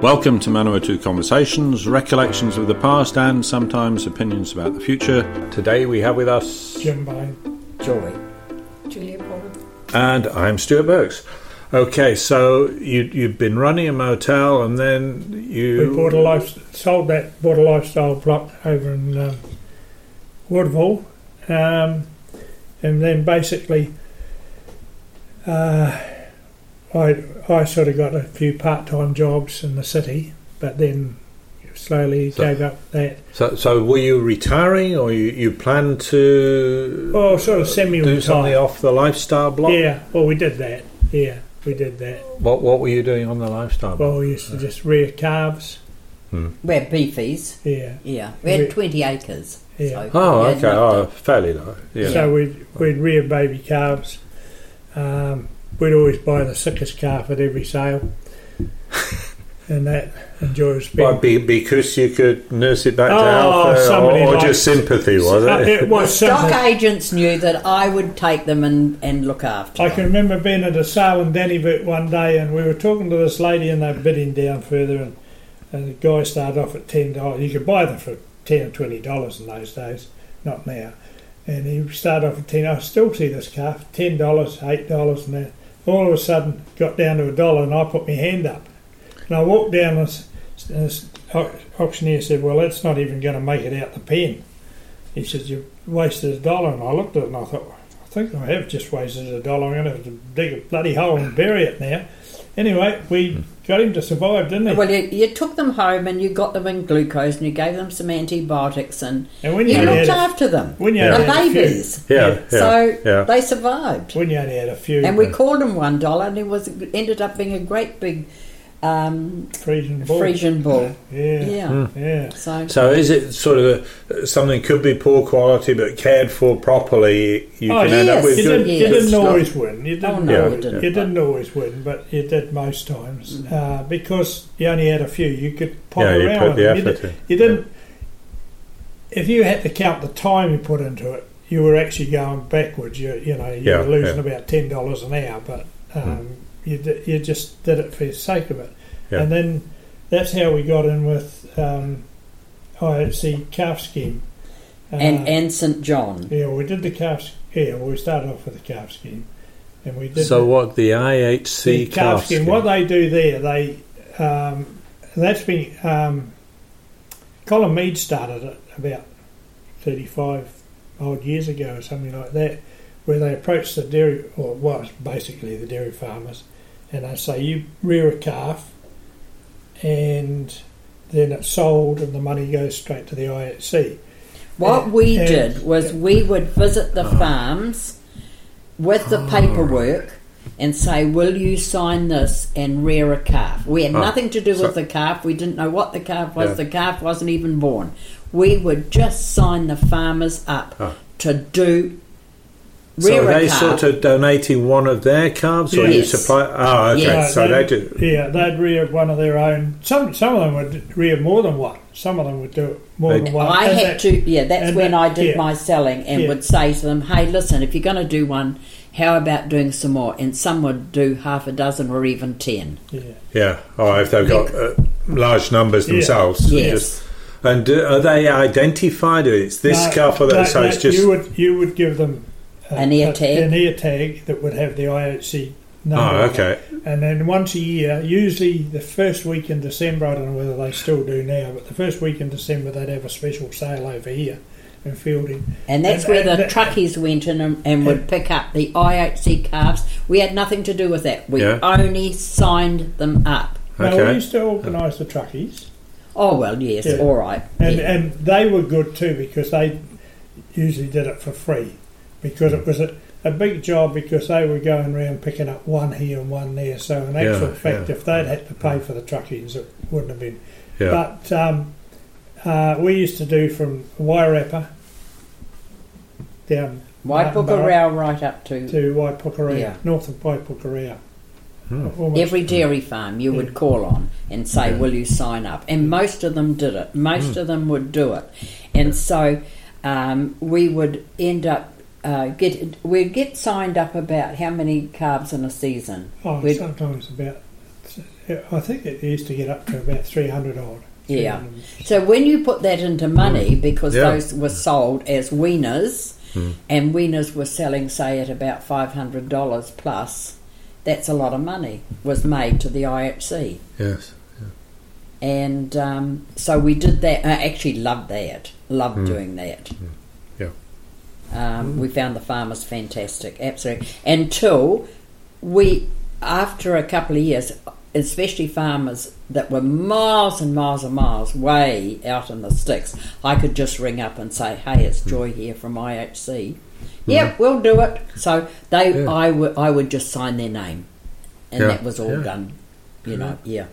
Welcome to Manawatu Conversations, recollections of the past and sometimes opinions about the future. Today we have with us Jim Bain. Joy. Julia Paul. and I'm Stuart Burks. Okay, so you you've been running a motel and then you We bought a life, sold that, bought a lifestyle block over in um, Woodville, um, and then basically, uh, I I sort of got a few part time jobs in the city, but then slowly So- gave up that. So, so were you retiring, or you, you planned to Oh, sort of semi do something off the lifestyle block? Yeah, well, we did that. Yeah, we did that. What What were you doing on the lifestyle block? Well, we used to just rear calves. We had beefies. Yeah, Yeah. We had 20 acres. Yeah. So oh, okay. Oh, fairly low. Yeah. So we'd, we'd rear baby calves. Um, we'd always buy the sickest calf at every sale. and that, and Joy was be, because you could nurse it back to Oh, health, uh, or, or likes- just sympathy, was Uh, it? it was Stock agents knew that I would take them and, and look after I them. can remember being at a sale in Dannevirke one day and we were talking to this lady and they were bidding down further and, and the guy started off at $10. You could buy them for 10 or $20 in those days, not now. And he started off at 10 I still see this calf, $10, $8 and that. All of a sudden got down to a dollar and I put my hand up. And I walked down and this auctioneer said, well, that's not even going to make it out the pen. He says, you've wasted a dollar. And I looked at it and I thought, I think I have just wasted a dollar. I'm going to have to dig a bloody hole and bury it now. Anyway, we got him to survive, didn't he? Well, you, you took them home and you got them in glucose and you gave them some antibiotics and and when you you, looked had a, after them. when you Yeah. only The had a few, babies. yeah, yeah, So yeah. they survived. when you only had a few, And we called him one dollar, and it was ended up being a great big um, Friesian bull. Friesian bull. Yeah, Yeah. yeah. So So is it sort of a, something could be poor quality but cared for properly? You Oh, can end up yes. with You, good. did, you Yes. didn't Not- always win. You didn't. Oh, no, Yeah. we didn't. You didn't always win, but you did most times uh, because you only had a few. You could pop Yeah, you around. put the them. You, did, in. you didn't. If you had to count the time you put into it, you were actually going backwards. You, you know, you Yeah, were losing yeah. Hmm. about ten dollars an hour, but um, you di- you just did it for the sake of it. Yeah. And then that's how we got in with um, IHC calf scheme. Uh, and and St John. yeah, we did the calf. Yeah, well, we started off with the calf scheme, and we did. So the, what the IHC the calf scheme? What they do there, they um, that's been um, Colin Meads started it about thirty-five odd years ago or something like that, where they approached the dairy, or was basically the dairy farmers, and they say you rear a calf, and then it's sold, and the money goes straight to the IHC. What And- we and- did was we would visit the ah. farms with the ah. paperwork and say, "Will you sign this and rear a calf?" We had Oh, nothing to do so- with the calf. We didn't know what the calf was. Yeah. The calf wasn't even born. We would just sign the farmers up Oh. to do So rear are a they calf. sort of donating one of their calves, or you Yes. supply? Oh, okay. Yes. So they do. Yeah, they'd rear one of their own. Some some of them would rear more than one. Some of them would do it more They- than one. I And had that- to, yeah, that's when that- I did yeah. my selling and Yeah. would say to them, hey, listen, if you're going to do one, how about doing some more? And some would do half a dozen or even ten. Yeah. Yeah. Oh, if they've got uh, large numbers Yeah. themselves. Yes. Just- and do, are they identified? It's this No, calf, or that? no, So no, it's just. you would you would give them An ear uh, tag? an ear tag that would have the IHC number. oh, okay. And then once a year, usually the first week in December, I don't know whether they still do now, but the first week in December they'd have a special sale over here in Feilding. And that's And- where and the that- truckies went in and, and would pick up the IHC calves. We had nothing to do with that. We Yeah. only signed them up. Now we Okay. used to organise the truckies. Oh, well, yes, Yeah. all right. And Yeah. and they were good too because they usually did it for free because it was a, a big job because they were going around picking up one here and one there. So in actual Yeah, fact, yeah. if they'd had to pay for the truckings, it wouldn't have been. Yeah. But um, uh, we used to do from Wairarapa down Waipukurau right up to to Waipukurau, Yeah. north of Waipukurau. Hmm. Every dairy farm you would call on and say, Yeah. "Will you sign up?" And most of them did it. Most of them would do it, and so um, we would end up. Uh, get we'd get signed up about how many calves in a season. Oh, We'd- sometimes about. I think it used to get up to about three hundred odd. Yeah. So when you put that into money, because Yeah. those were sold as wieners, Hmm. and wieners were selling, say, at about five hundred dollars plus, that's a lot of money was made to the IHC, Yes. and um, so we did that. I actually loved that. Loved Hmm. doing that. Um, We found the farmers fantastic, absolutely. Until we, after a couple of years, especially farmers that were miles and miles and miles way out in the sticks, I could just ring up and say, "Hey, it's Hmm. Joy here from IHC." Yep, we'll do it. So they, Yeah. I would, I would just sign their name, and Yeah, that was all done. You know, yeah.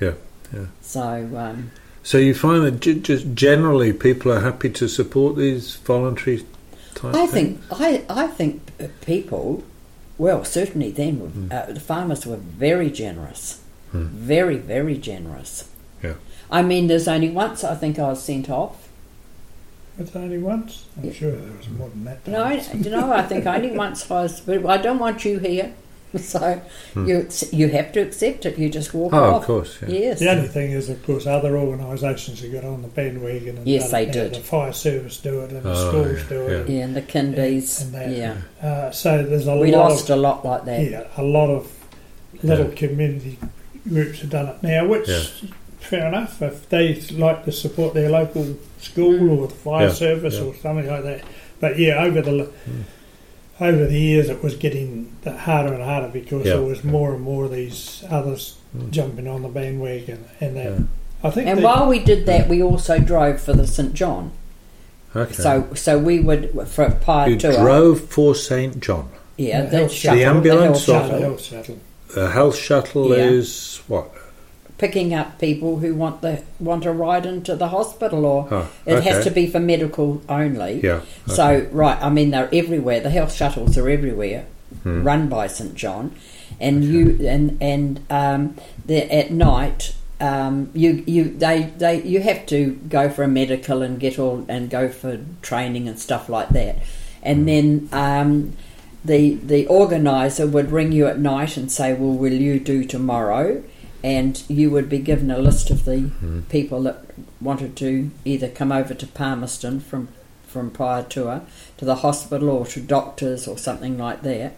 Yeah, yeah. So um, So you find that just generally people are happy to support these voluntary I things? think I I think uh, people, well, certainly then Hmm. uh, the farmers were very generous, Hmm. very very generous. Yeah. I mean, there's only once I think I was sent off. It's only once. I'm Yeah. sure there was more than that. No, you know, I think only once I was. But I don't want you here, so you you have to accept it. You just walk Hmm. Oh, off. of course. Yeah. Yes. The only thing is, of course, other organisations have got on the bandwagon. And Yes, they now. did. The fire service do it, and the Oh, schools yeah, do it. Yeah, and the kindies. And that. yeah, Uh, so there's a we lot lost of a lot like that. yeah, a lot of little Yeah. community groups have done it now, which Yeah. fair enough if they like to support their local school Mm. or the fire Yeah, service yeah. or something like that. But yeah, over the Mm. Over the years, it was getting harder and harder because Yeah, there was more and more of these others Mm. jumping on the bandwagon, and that Yeah. I think And they- while we did that, we also drove for the St John. Okay. So so we would for Pahiatua. drove for St John. Yeah, The the, health shuttle, The ambulance the or- health the shuttle, health shuttle. The health shuttle Yeah. is what? Picking up people who want the want to ride into the hospital, or Oh, it has to be for medical only. Yeah. So right, I mean they're everywhere. The health shuttles are everywhere, Hmm. run by St John, and you and and um, at night. Um, you you they, they you have to go for a medical and get all and go for training and stuff like that, and Hmm. then um, the the organizer would ring you at night and say, "Well, will you do tomorrow?" And you would be given a list of the Hmm. people that wanted to either come over to Palmerston from from Tour to the hospital or to doctors or something like that.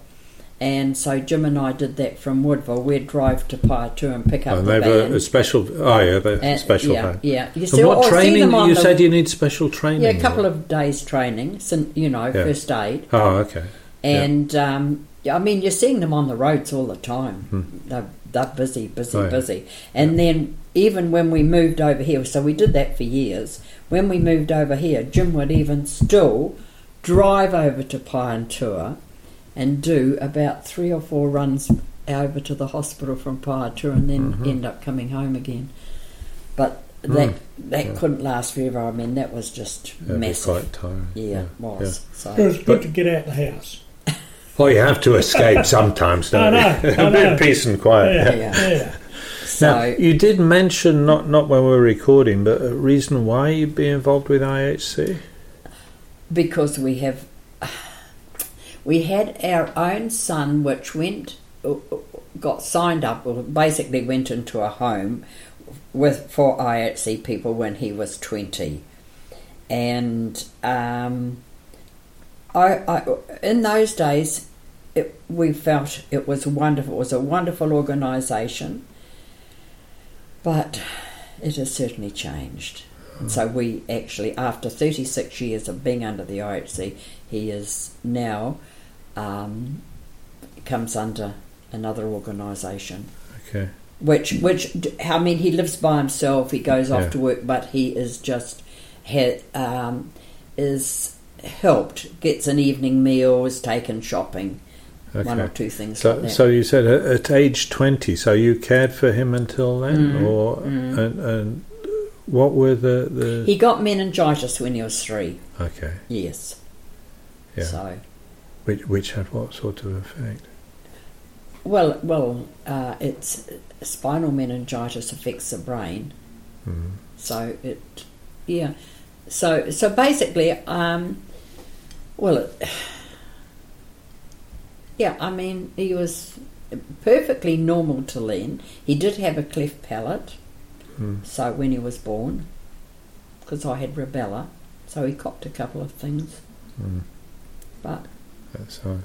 And so Jim and I did that from Woodville. We'd drive to Tour and pick up And the they've van. a, a special. Oh yeah, the And- special yeah, yeah. You see, what or see training? You the- said you need special training. yeah, a couple or- of days training, you know, Yeah. first aid. Oh, okay. And um, I mean, you're seeing them on the roads all the time. Hmm. They're, they're busy, busy, yeah. busy. And then even when we moved over here, so we did that for years. When we moved over here, Jim would even still drive over to Pahiatua and do about three or four runs over to the hospital from Pahiatua and then Mhm. end up coming home again. But that Mm. that Yeah. couldn't last forever. I mean, that was just That'd be massive. quite tiring. Yeah, it was. It So was good But- to get out of the house. Well, you have to escape sometimes, don't I know, you? I a bit of peace and quiet. Yeah, Yeah. yeah. so Now, you did mention not not when we were recording, but a reason why you'd be involved with IHC. because we have we had our own son which went got signed up or basically went into a home with for IHC people when he was 20 and um, I, I in those days it, we felt it was wonderful it was a wonderful organisation but it has certainly changed and so we actually, after 36 years of being under the IHC, he is now um, comes under another organisation. Okay. Which, which, I mean, he lives by himself. He goes off Yeah. to work, but he is just ha, um, is helped, gets an evening meal, is taken shopping, one or two things So, like that. so you said at, at age twenty. So you cared for him until then, Mm, or mm. and, and what were the the? He got meningitis when he was three. okay, Yes. yeah. So, Which which had what sort of effect? well, well, uh, it's spinal meningitis affects the brain. Mm. So it, yeah. So so basically, um, well, it, yeah. I mean, he was perfectly normal to then. He did have a cleft palate. Mm. So when he was born, because I had rubella, so he copped a couple of things. Mm. But That's right.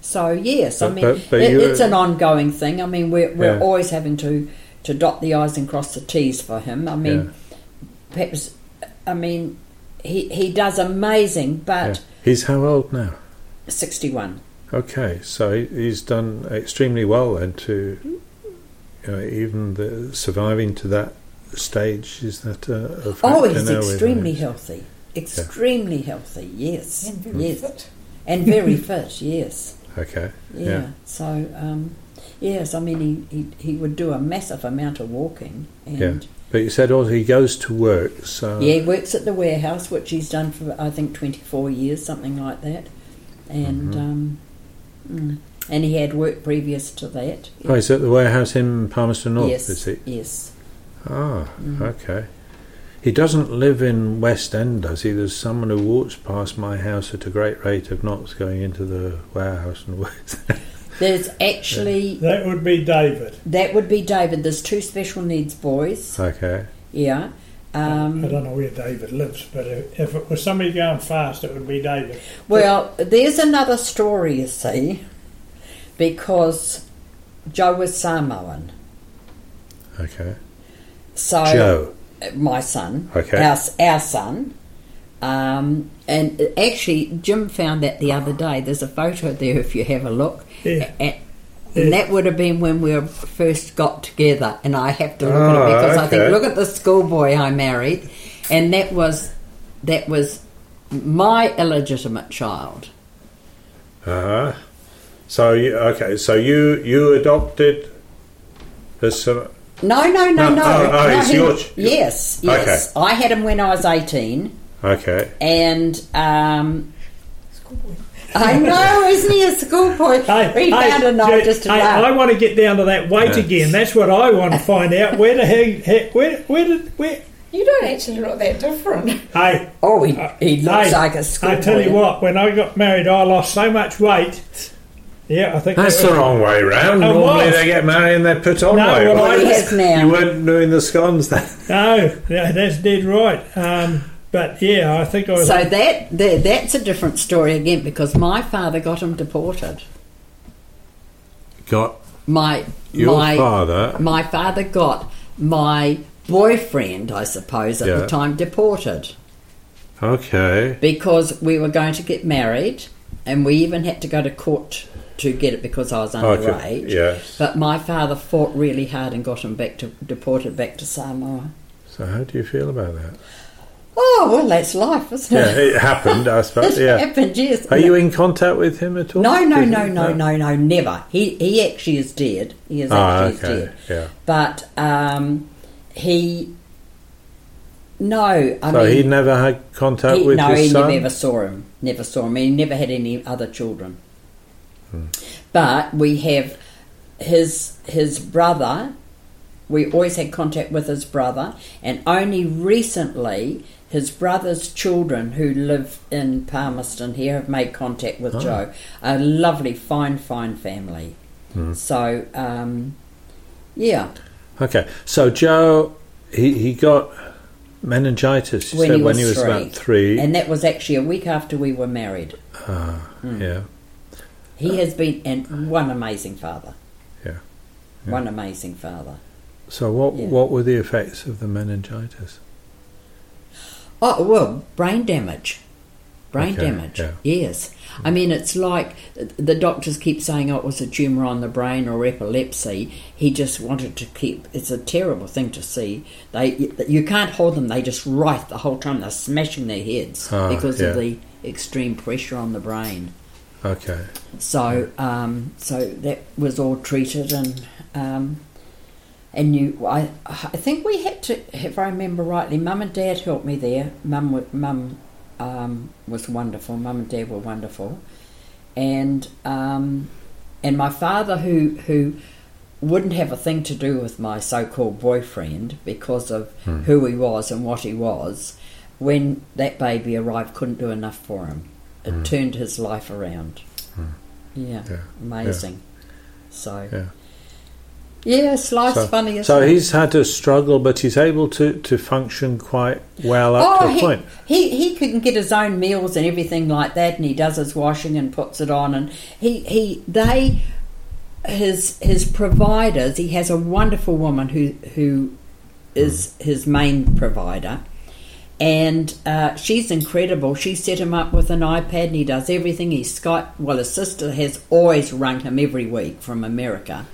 so yes, I mean but- but it, it's an ongoing thing. I mean we're we're Yeah. always having to to dot the i's and cross the t's for him. I mean, perhaps I mean he he does amazing, Yeah. but He's how old now? sixty one. Okay, so he's done extremely well then to, you know, even the surviving to that stage. Is that uh, a Oh, he's now extremely healthy, extremely healthy. Yes, And very yes, fit. and very fit. Yes. Okay, Yeah. yeah, So, um, yes, I mean, he, he, he would do a massive amount of walking. And Yeah. But you said also he goes to work, so yeah, he works at the warehouse, which he's done for, I think, 24 years, something like that. And, Mhm. um, mm, and he had work previous to that. Oh, he's at the warehouse in Palmerston North, yes. is he? Yes. Ah, Mm. okay. He doesn't live in West End, does he? There's someone who walks past my house at a great rate of knots going into the warehouse and works there. There's actually, That would be David. that would be David. There's two special needs boys. Okay. Yeah. Um, I don't know where David lives, but if, if it was somebody going fast, it would be David. Well, there's another story, you see, because Joe was Samoan. Okay. So Joe. my son, Okay. our, our son, um, and actually Jim found that the other day. There's a photo there if you have a look. Yeah. A- and that would have been when we first got together, and I have to look at Oh, it because I think look at the schoolboy I married, and that was that was my illegitimate child. Uh huh. So you, okay, so you you adopted this. Uh, No, no, no, No, no. oh, oh, no, it's he- your yes, yes. I had him when I was eighteen, okay. and um, Schoolboy. I know, isn't he a schoolboy? Hey, he hey, found a night Jay, just to hey. I want to get down to that weight Yeah. again. That's what I want to find out. Where the heck, heck where, where did, where? You don't actually look that different. Hey, Oh, he, he looks hey, like a schoolboy. I tell you what, when I got married, I lost so much weight. Yeah, I think That's that the wrong way round. It Normally was. they get married and they put on No, weight. well, Well, he has now. You weren't doing the scones then. No, that's dead right. Um, but yeah, I think I was. So that, that that's a different story again because my father got him deported. Got My your my father. my father got my boyfriend, I suppose, at Yeah. the time deported. Okay. because we were going to get married, and we even had to go to court to get it because I was underage. Okay. Yes. But my father fought really hard and got him back to deported back to Samoa. So how do you feel about that? Oh well, that's life, isn't Yeah, it? it happened, I suppose. It Yeah. happened, yes. Are you in contact with him at all? No, no, no, no, no, no, never. He he actually is dead. He is Ah, actually okay. dead. Yeah. But um, he. No, I so mean he never had contact He- with no, his he never saw him. Never saw him. He never had any other children. Hmm. But we have his his brother. We always had contact with his brother, and only recently his brother's children who live in Palmerston here have made contact with Oh. Joe. A lovely, fine, fine family. Hmm. So, um, yeah, Okay. So Joe, he, he got meningitis. You when said he was, he was three. about three. and that was actually a week after we were married. Ah, yeah. He has been and one amazing father. Yeah. Yeah. One amazing father. So what Yeah. what were the effects of the meningitis? Oh well, brain damage. Brain Okay, damage. yeah. Yes. I mean, it's like the doctors keep saying, "Oh, it was a tumor on the brain or epilepsy." He just wanted to keep. It's a terrible thing to see. They you can't hold them. They just write the whole time. They're smashing their heads Ah, because of the extreme pressure on the brain. Okay. So, um, so that was all treated, and um, and you, I, I think we had to, if I remember rightly, Mum and Dad helped me there. Mum, Mum um, was wonderful. Mum and Dad were wonderful, and um, and my father, who who wouldn't have a thing to do with my so-called boyfriend because of Hmm. who he was and what he was. When that baby arrived, couldn't do enough for him. It Hmm. turned his life around. Yeah, Yeah, amazing. So Yeah. Yes, life's So, funny. So it? he's had to struggle, but he's able to, to function quite well up to a Oh, he, point. he he can get his own meals and everything like that, and he does his washing and puts it on, and he he they his his providers. He has a wonderful woman who who is his main provider. And uh, she's incredible. She set him up with an iPad, and he does everything. He Skype. Well, his sister has always rung him every week from America.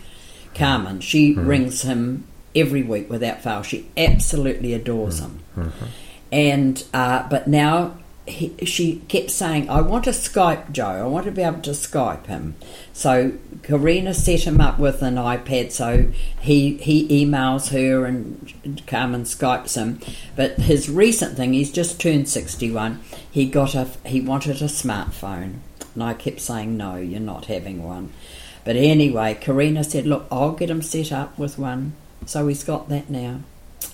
Carmen, she hmm. rings him every week without fail. She absolutely adores him. Hmm. Hmm. And uh, but now he, she kept saying, "I want to Skype Joe. I want to be able to Skype him." So Karina set him up with an iPad, so he he emails her and Carmen Skypes him. But his recent thing, he's just turned sixty-one. He got a he wanted a smartphone, and I kept saying, "No, you're not having one." But anyway, Karina said, "Look, I'll get him set up with one." So he's got that now,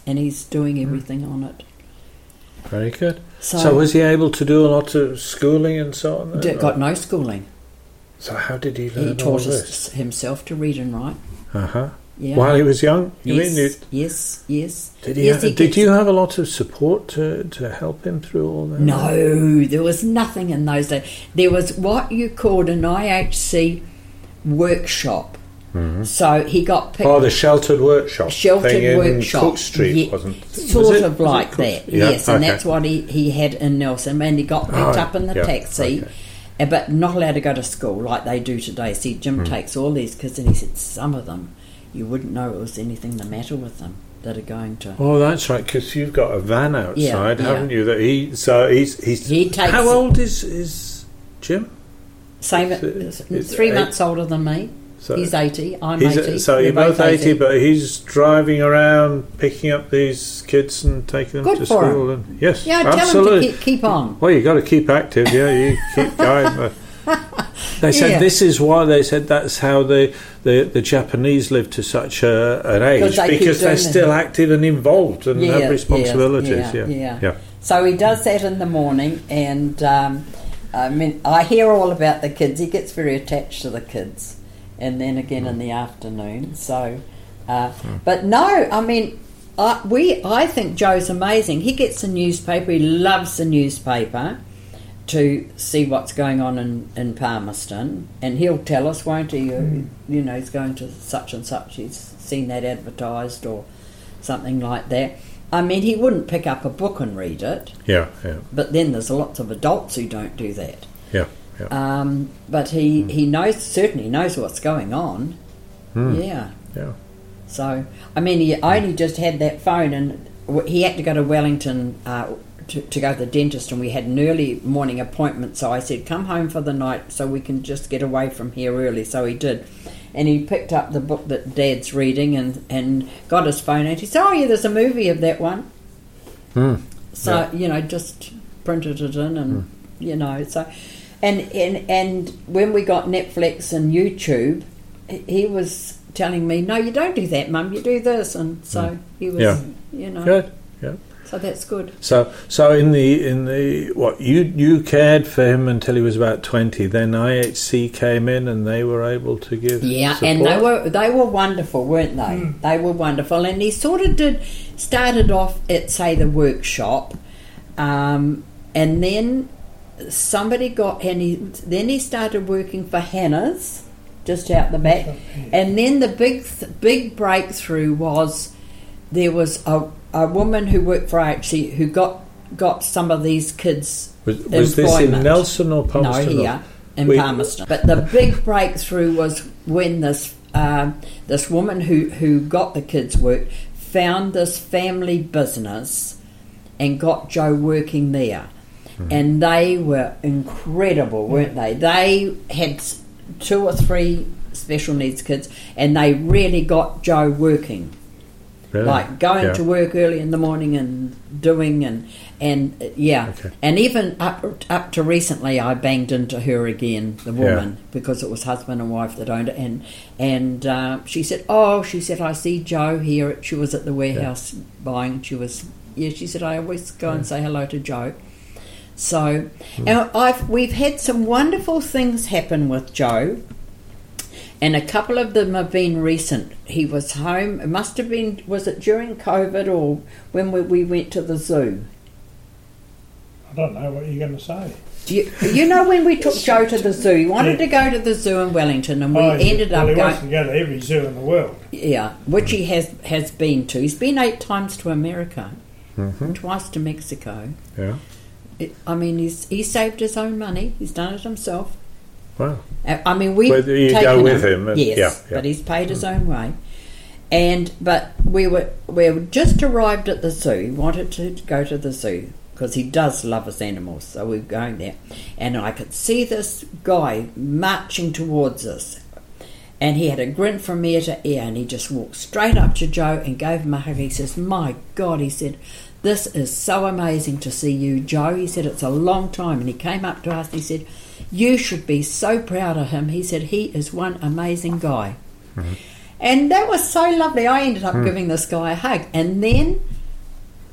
and he's doing everything on it. Very good. So, So, was he able to do a lot of schooling and so on? then, or- got no schooling. So how did he learn He all taught this? himself to read and write. Uh huh. Yeah. While he was young, you yes, mean? You, yes, yes. did he? Yes, have, he did you have a lot of support to, to help him through all that? No, there was nothing in those days. There was what you called an IHC workshop. So he got picked. Oh, the sheltered workshop. sheltered workshop. Cook Street, Ye- wasn't? Sort Was it- of like that, Yeah, yes. And that's what he, he had in Nelson. And he got picked Right, up in the yeah, taxi, okay. uh, but not allowed to go to school like they do today. See, Jim Hmm. takes all these kids, and he said some of them, you wouldn't know it was anything the matter with them that are going to. Oh, that's right. Because you've got a van outside, yeah. haven't you? That he. So he's he's. He takes how old is is Jim? Same, It's- it's three eight- months older than me. So he's eighty. I'm he's eighty. so you're both 80, but he's driving around picking up these kids and taking them Good to school. And yes, yeah, tell absolutely. him to keep, keep on. Well, you've got to keep active. Yeah, you keep going. They said Yeah. this is why they said that's how the, the, the Japanese live to such a, an age they because they're doing it. still active and involved and Yeah, have responsibilities. yeah, Yeah, yeah. yeah. So he does that in the morning, and um, I mean, I hear all about the kids. He gets very attached to the kids, and then again in the mm. afternoon. So, uh, hmm. but no, I mean, I, we. I think Joe's amazing. He gets the newspaper. He loves the newspaper to see what's going on in, in Palmerston, and he'll tell us, won't he? You, hmm. you know, he's going to such and such. He's seen that advertised or something like that. I mean, he wouldn't pick up a book and read it, Yeah, yeah, but then there's lots of adults who don't do that. yeah, yeah. Um, but he, he knows certainly knows what's going on. Yeah. yeah. So I mean, he only just had that phone, and he had to go to Wellington uh, to, to go to the dentist, and we had an early morning appointment. So I said, "Come home for the night, so we can just get away from here early." So he did, and he picked up the book that Dad's reading, and and got his phone, and he said, "Oh yeah, there's a movie of that one." Hmm. So Yeah. you know, just printed it in, and you know, so and and and when we got Netflix and YouTube, he- was telling me, "No, you don't do that, Mum. You do this," and so he was, Yeah. you know, Good. Yeah. So that's good. So, so in the in the what you you cared for him until he was about twenty. Then IHC came in and they were able to give Yeah, support. and they were they were wonderful, weren't they? They were wonderful, and he sort of did started off at say the workshop, um, and then somebody got and he then he started working for Hannah's just out the back, and then the big th- big breakthrough was there was a a woman who worked for IHC who got got some of these kids was, was this in. Nelson or Palmerston? No, here in Palmerston. But the big breakthrough was when this um, this woman who who got the kids work found this family business and got Joe working there. And they were incredible, weren't they? They had two or three special needs kids, and they really got Joe working. Really? like going Yeah. to work early in the morning and doing and and uh, yeah, Okay. and even up up to recently, I banged into her again, the woman, because it was husband and wife that owned it, and and uh, she said, "Oh, she said I see Joe here. She was at the warehouse buying. She was yeah. She said I always go and say hello to Joe." So, and I've we've had some wonderful things happen with Joe, and a couple of them have been recent. He was home. It must have been was it during COVID or when we, we went to the zoo. I don't know what you're going to say. Do you, you know when we took Joe to the zoo, he wanted to go to the zoo in Wellington, and we Oh, ended well, up he going. wants to go to every zoo in the world. Yeah, which he has has been to. He's been eight times to America, mm-hmm. twice to Mexico. Yeah. It, I mean, he's he saved his own money. He's done it himself. Wow. Uh, I mean, we you go with him and- yes, yeah, yeah. but he's paid his own way. And but we were we were just arrived at the zoo. He wanted to go to the zoo because he does love his animals. So we were going there, and I could see this guy marching towards us, and he had a grin from ear to ear, and he just walked straight up to Joe and gave him a hug. He says, "My God," he said. This is so amazing to see you, Joe. He said, It's a long time. And he came up to us and he said, You should be so proud of him. He said, He is one amazing guy. Mm-hmm. And that was so lovely. I ended up hmm. giving this guy a hug. And then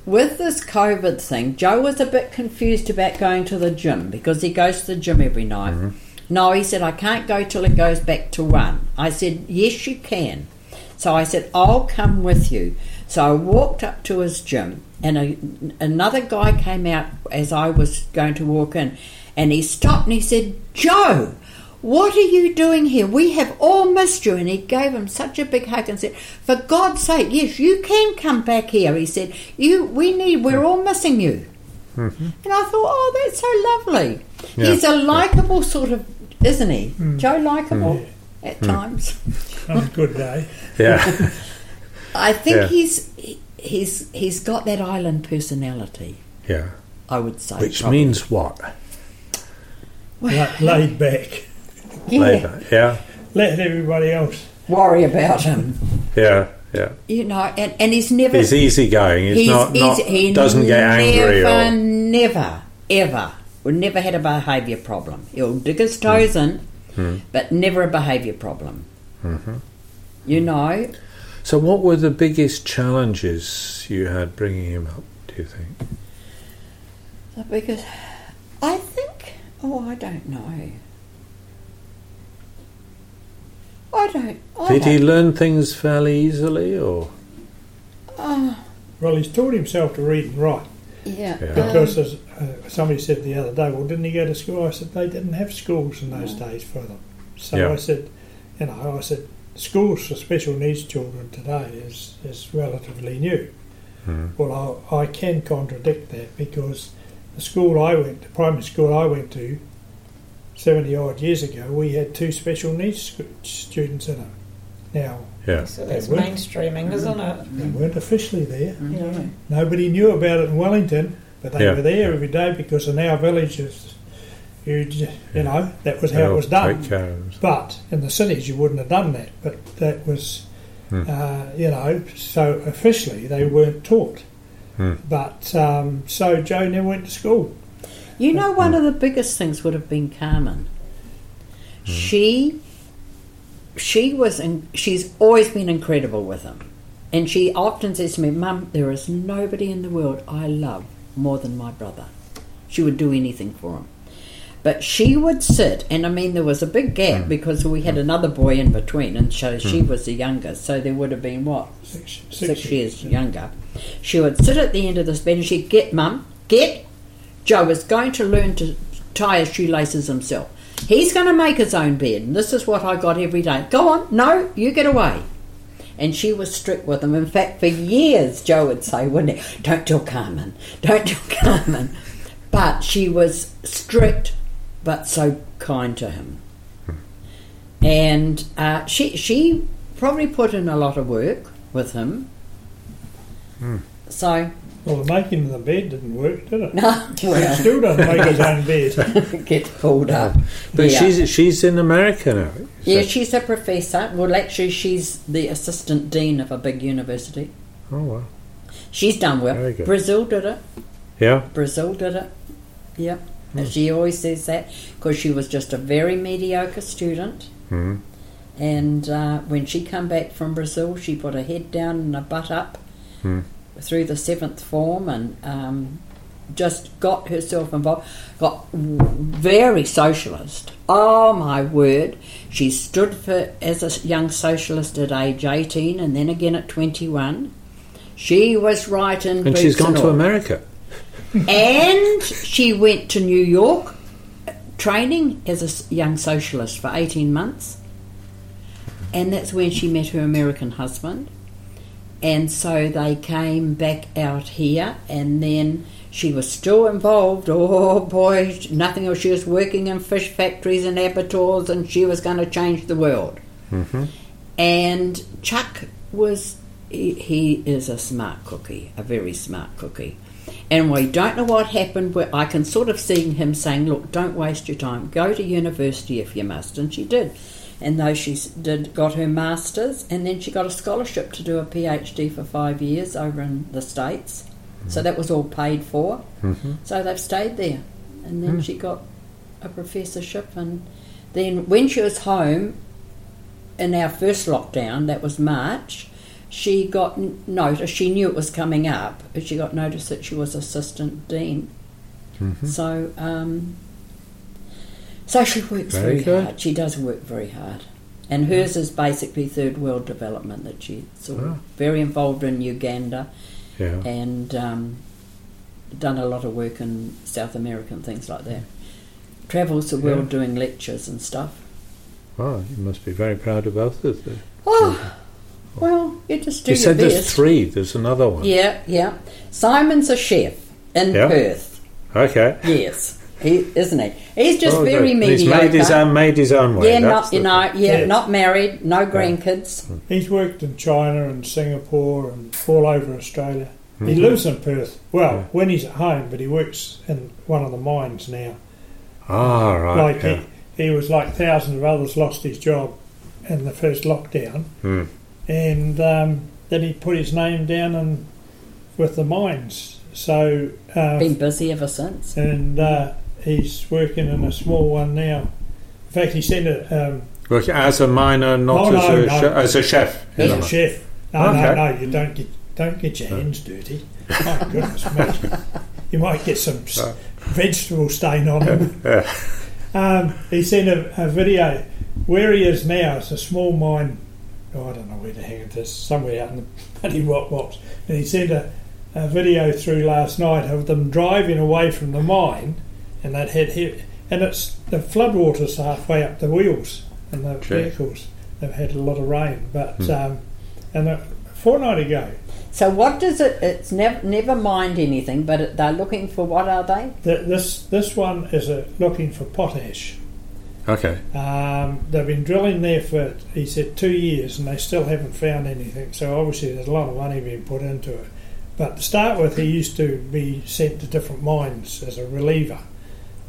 with this COVID thing, Joe was a bit confused about going to the gym because he goes to the gym every night. Mm-hmm. No, he said, I can't go till it goes back to one. I said, Yes, you can. So I said, I'll come with you. So I walked up to his gym, and a, another guy came out as I was going to walk in, and he stopped and he said, Joe, what are you doing here? We have all missed you. And he gave him such a big hug and said, For God's sake, yes, you can come back here. He said, You we need we're all missing you. Mm-hmm. And I thought, Oh, that's so lovely. Yeah. He's a likable sort of isn't he? Mm. Joe likable mm. at mm. times. On a good day. Yeah. I think Yeah. he's he's he's got that island personality. yeah. I would say, Which probably. means what? La- laid back. yeah, Labour. Yeah. Let everybody else. worry about him. Yeah. Yeah. You know, and, and he's never He's easygoing. He's, not. not he doesn't get angry never, or. never, ever, We never had a behaviour problem. He'll dig his toes in, but never a behaviour problem. Mm-hmm. You know, So, what were the biggest challenges you had bringing him up? Do you think? The biggest. I think, oh, I don't know. I don't. I Did he don't- learn things fairly easily, or Oh, Well, he's taught himself to read and write. yeah. Yeah. Um, because as, uh, somebody said the other day, well, didn't he go to school? I said they didn't have schools in those days for them. So Yeah. I said, you know, I said schools for special needs children today is, is relatively new. Hmm. Well, I, I can contradict that because the school I went to, primary school I went to, 70 odd years ago, we had two special needs students in it. Now, yeah, So that's mainstreaming, isn't it? they weren't officially there. Yeah. Nobody knew about it in Wellington, but they Yeah. were there every day because in our villages, you, you know, that was how it was done. Take care of But in the cities, you wouldn't have done that. But that was, Hmm. uh, you know, so officially they weren't taught. But um, so Joe never went to school. You know, one of the biggest things would have been Carmen. She, she was, in, she's always been incredible with him, and she often says to me, "Mum, there is nobody in the world I love more than my brother." She would do anything for him. But she would sit, and I mean, there was a big gap hmm. because we had hmm. another boy in between, and so she hmm. was the younger, so there would have been what Six, six, years younger. She would sit at the end of this bed and she'd get, Mum, get. Joe is going to learn to tie his shoelaces himself. He's going to make his own bed, and this is what I got every day. Go on, no, you get away. And she was strict with him. In fact, for years, Joe would say, wouldn't he? Don't tell Carmen, don't tell Carmen. But she was strict, but so kind to him. And uh, she she probably put in a lot of work with him. So Well, the making of the bed didn't work, did it? no, He still doesn't make his own bed. gets pulled up. But Yeah. she's she's in America now. Yeah, So- she's a professor. Well, actually, she's the assistant dean of a big university. Oh wow. She's done well. Very good. Brazil did it. Yeah. Brazil did it. Yep. Hmm. And she always says that because she was just a very mediocre student. hmm And uh, when she come back from Brazil, she put her head down and her butt up Hmm. through the seventh form and um, just got herself involved. Got very socialist. Oh my word! She stood for as a young socialist at age eighteen, and then again at twenty-one. She was right in. And she's gone and to. America. And she went to New York training as a young socialist for 18 months. And that's when she met her American husband. And so they came back out here, and then she was still involved. Oh boy, nothing else. She was working in fish factories and abattoirs, and she was going to change the world. hmm And Chuck was, he, he is a smart cookie, a very smart cookie. And we don't know what happened, where I can sort of see him saying, Look, don't waste your time, go to university if you must. And she did. And though she did, got her master's, and then she got a scholarship to do a PhD for five years over in the States. So that was all paid for. hmm So they've stayed there. And then she got a professorship. And then when she was home in our first lockdown, that was March, she got notice, she knew it was coming up, but she got notice that she was assistant dean. hmm So, um, so she works Very very, good. hard. She does work very hard. And hers is basically third world development that she's sort of Ah. very involved in Uganda Yeah. and um, done a lot of work in South America and things like that. Travels the world Yeah. doing lectures and stuff. Well, you must be very proud of both of them. Oh, well, you just do You your said best. there's three. There's another one. Yeah, yeah. Simon's a chef in Yeah. Perth. Okay. Yes, he isn't he? He's just Oh, very good. He's made his own, made his own way. yeah, That's not you know, thing. yeah, Yeah. not married, no grandkids. He's worked in China and Singapore and all over Australia. He Mhm. lives in Perth. Well, Yeah. when he's at home, but he works in one of the mines now. Ah, right. like yeah. he, he was like thousands of others lost his job in the first lockdown, Hmm. And um, then he put his name down and with the mines. So uh, Been busy ever since. and uh, he's working in a small one now. In fact, he sent a um, Working as a miner, not Oh, as, no, a no. che- as a chef. as a a chef. No, Okay. no, no, you don't get don't get your hands dirty. My goodness me, you might get some s- vegetable stain on them. Yeah. Um, he sent a, a video where he is now. It's a small mine. Oh, I don't know where the heck it is. Somewhere out in the bloody wop wops. And he sent a, a video through last night of them driving away from the mine, and they'd had he- and it's the floodwaters halfway up the wheels and the Sure. vehicles. They've had a lot of rain, but Hmm. um, and a fortnight ago, So what does it? It's never never mind anything, but it, they're looking for what are they? th- this this one is a, looking for potash. Okay. Um, they've been drilling there for, he said, two years and they still haven't found anything. So obviously there's a lot of money being put into it. But to start with, he used to be sent to different mines as a reliever.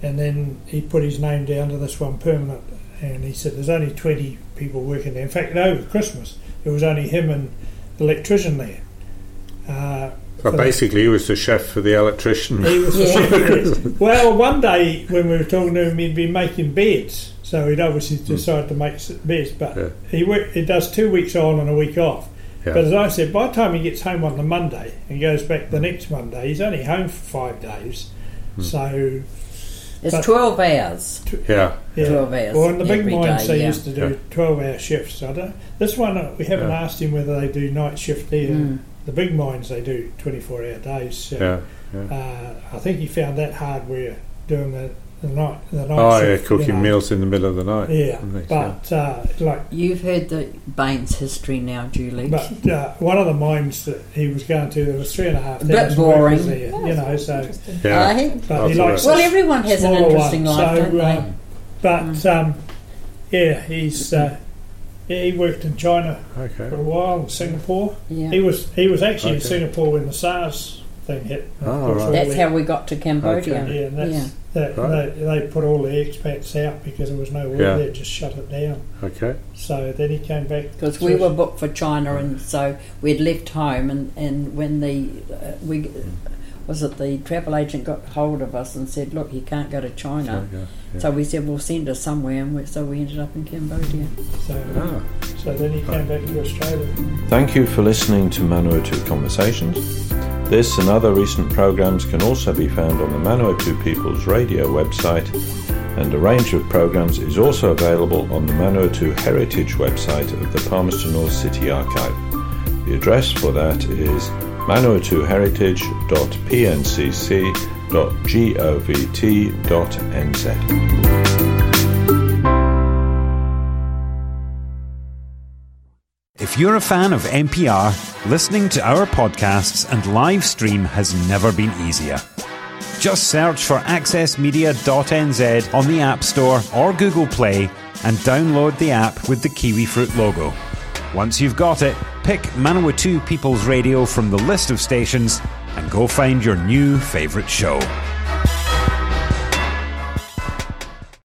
And then he put his name down to this one permanent. And he said there's only 20 people working there. In fact, over Christmas, there was only him and the electrician there. Uh, But for- basically, he was the chef for the electrician. he was Yeah. the Well, one day when we were talking to him, he'd been making beds, so he'd obviously decided to make beds. But Yeah. he work, he does two weeks on and a week off. Yeah. But as I said, by the time he gets home on the Monday and goes back the next Monday, he's only home for five days. Hmm. So It's twelve hours. yeah. yeah. Twelve hours. Well, in the big mines, day, they yeah. used to do Yeah. twelve-hour shifts. I don't. This one uh, we haven't Yeah. asked him whether they do night shift there. Mm. The big mines they do twenty-four hour days. So, Yeah. yeah. Uh, I think he found that hard where doing the, the night the night Oh, yeah, shift, you cooking know. meals in the middle of the night. Yeah, Makes but uh, like, You've heard the Bains history now, Julie. but uh, one of the mines that he was going to, there was three and a half A bit boring. there, Oh, you know. So, interesting. Yeah. But Lots he likes that. well, everyone has an smaller interesting one. life, So, don't they? uh, but um, yeah, he's uh, yeah, he worked in China for a while, in Singapore. yeah. He was he was actually in Singapore when the SARS thing hit. Oh, right. That's how we got to Cambodia. Yeah, that's, Yeah. That Right. they, they put all the expats out because there was no work Yeah. there, just shut it down. Okay. So then he came back Because we were booked for China, and so we'd left home, and, and when the uh, we was it the travel agent got hold of us and said, "Look, you can't go to China." So, yeah, yeah. So we said, "Well, send us somewhere," and we, so we ended up in Cambodia. So, Ah. so then he came back to Australia. Thank you for listening to Manawatu Conversations. This and other recent programs can also be found on the Manawatu People's Radio website, and a range of programs is also available on the Manawatu Heritage website of the Palmerston North City Archive. The address for that is manawatuheritage.pncc.govt.nz. If you're a fan of MPR, listening to our podcasts and live stream has never been easier. Just search for accessmedia.nz on the App Store or Google Play and download the app with the kiwi fruit logo. Once you've got it, pick Manawatu People's Radio from the list of stations and go find your new favourite show.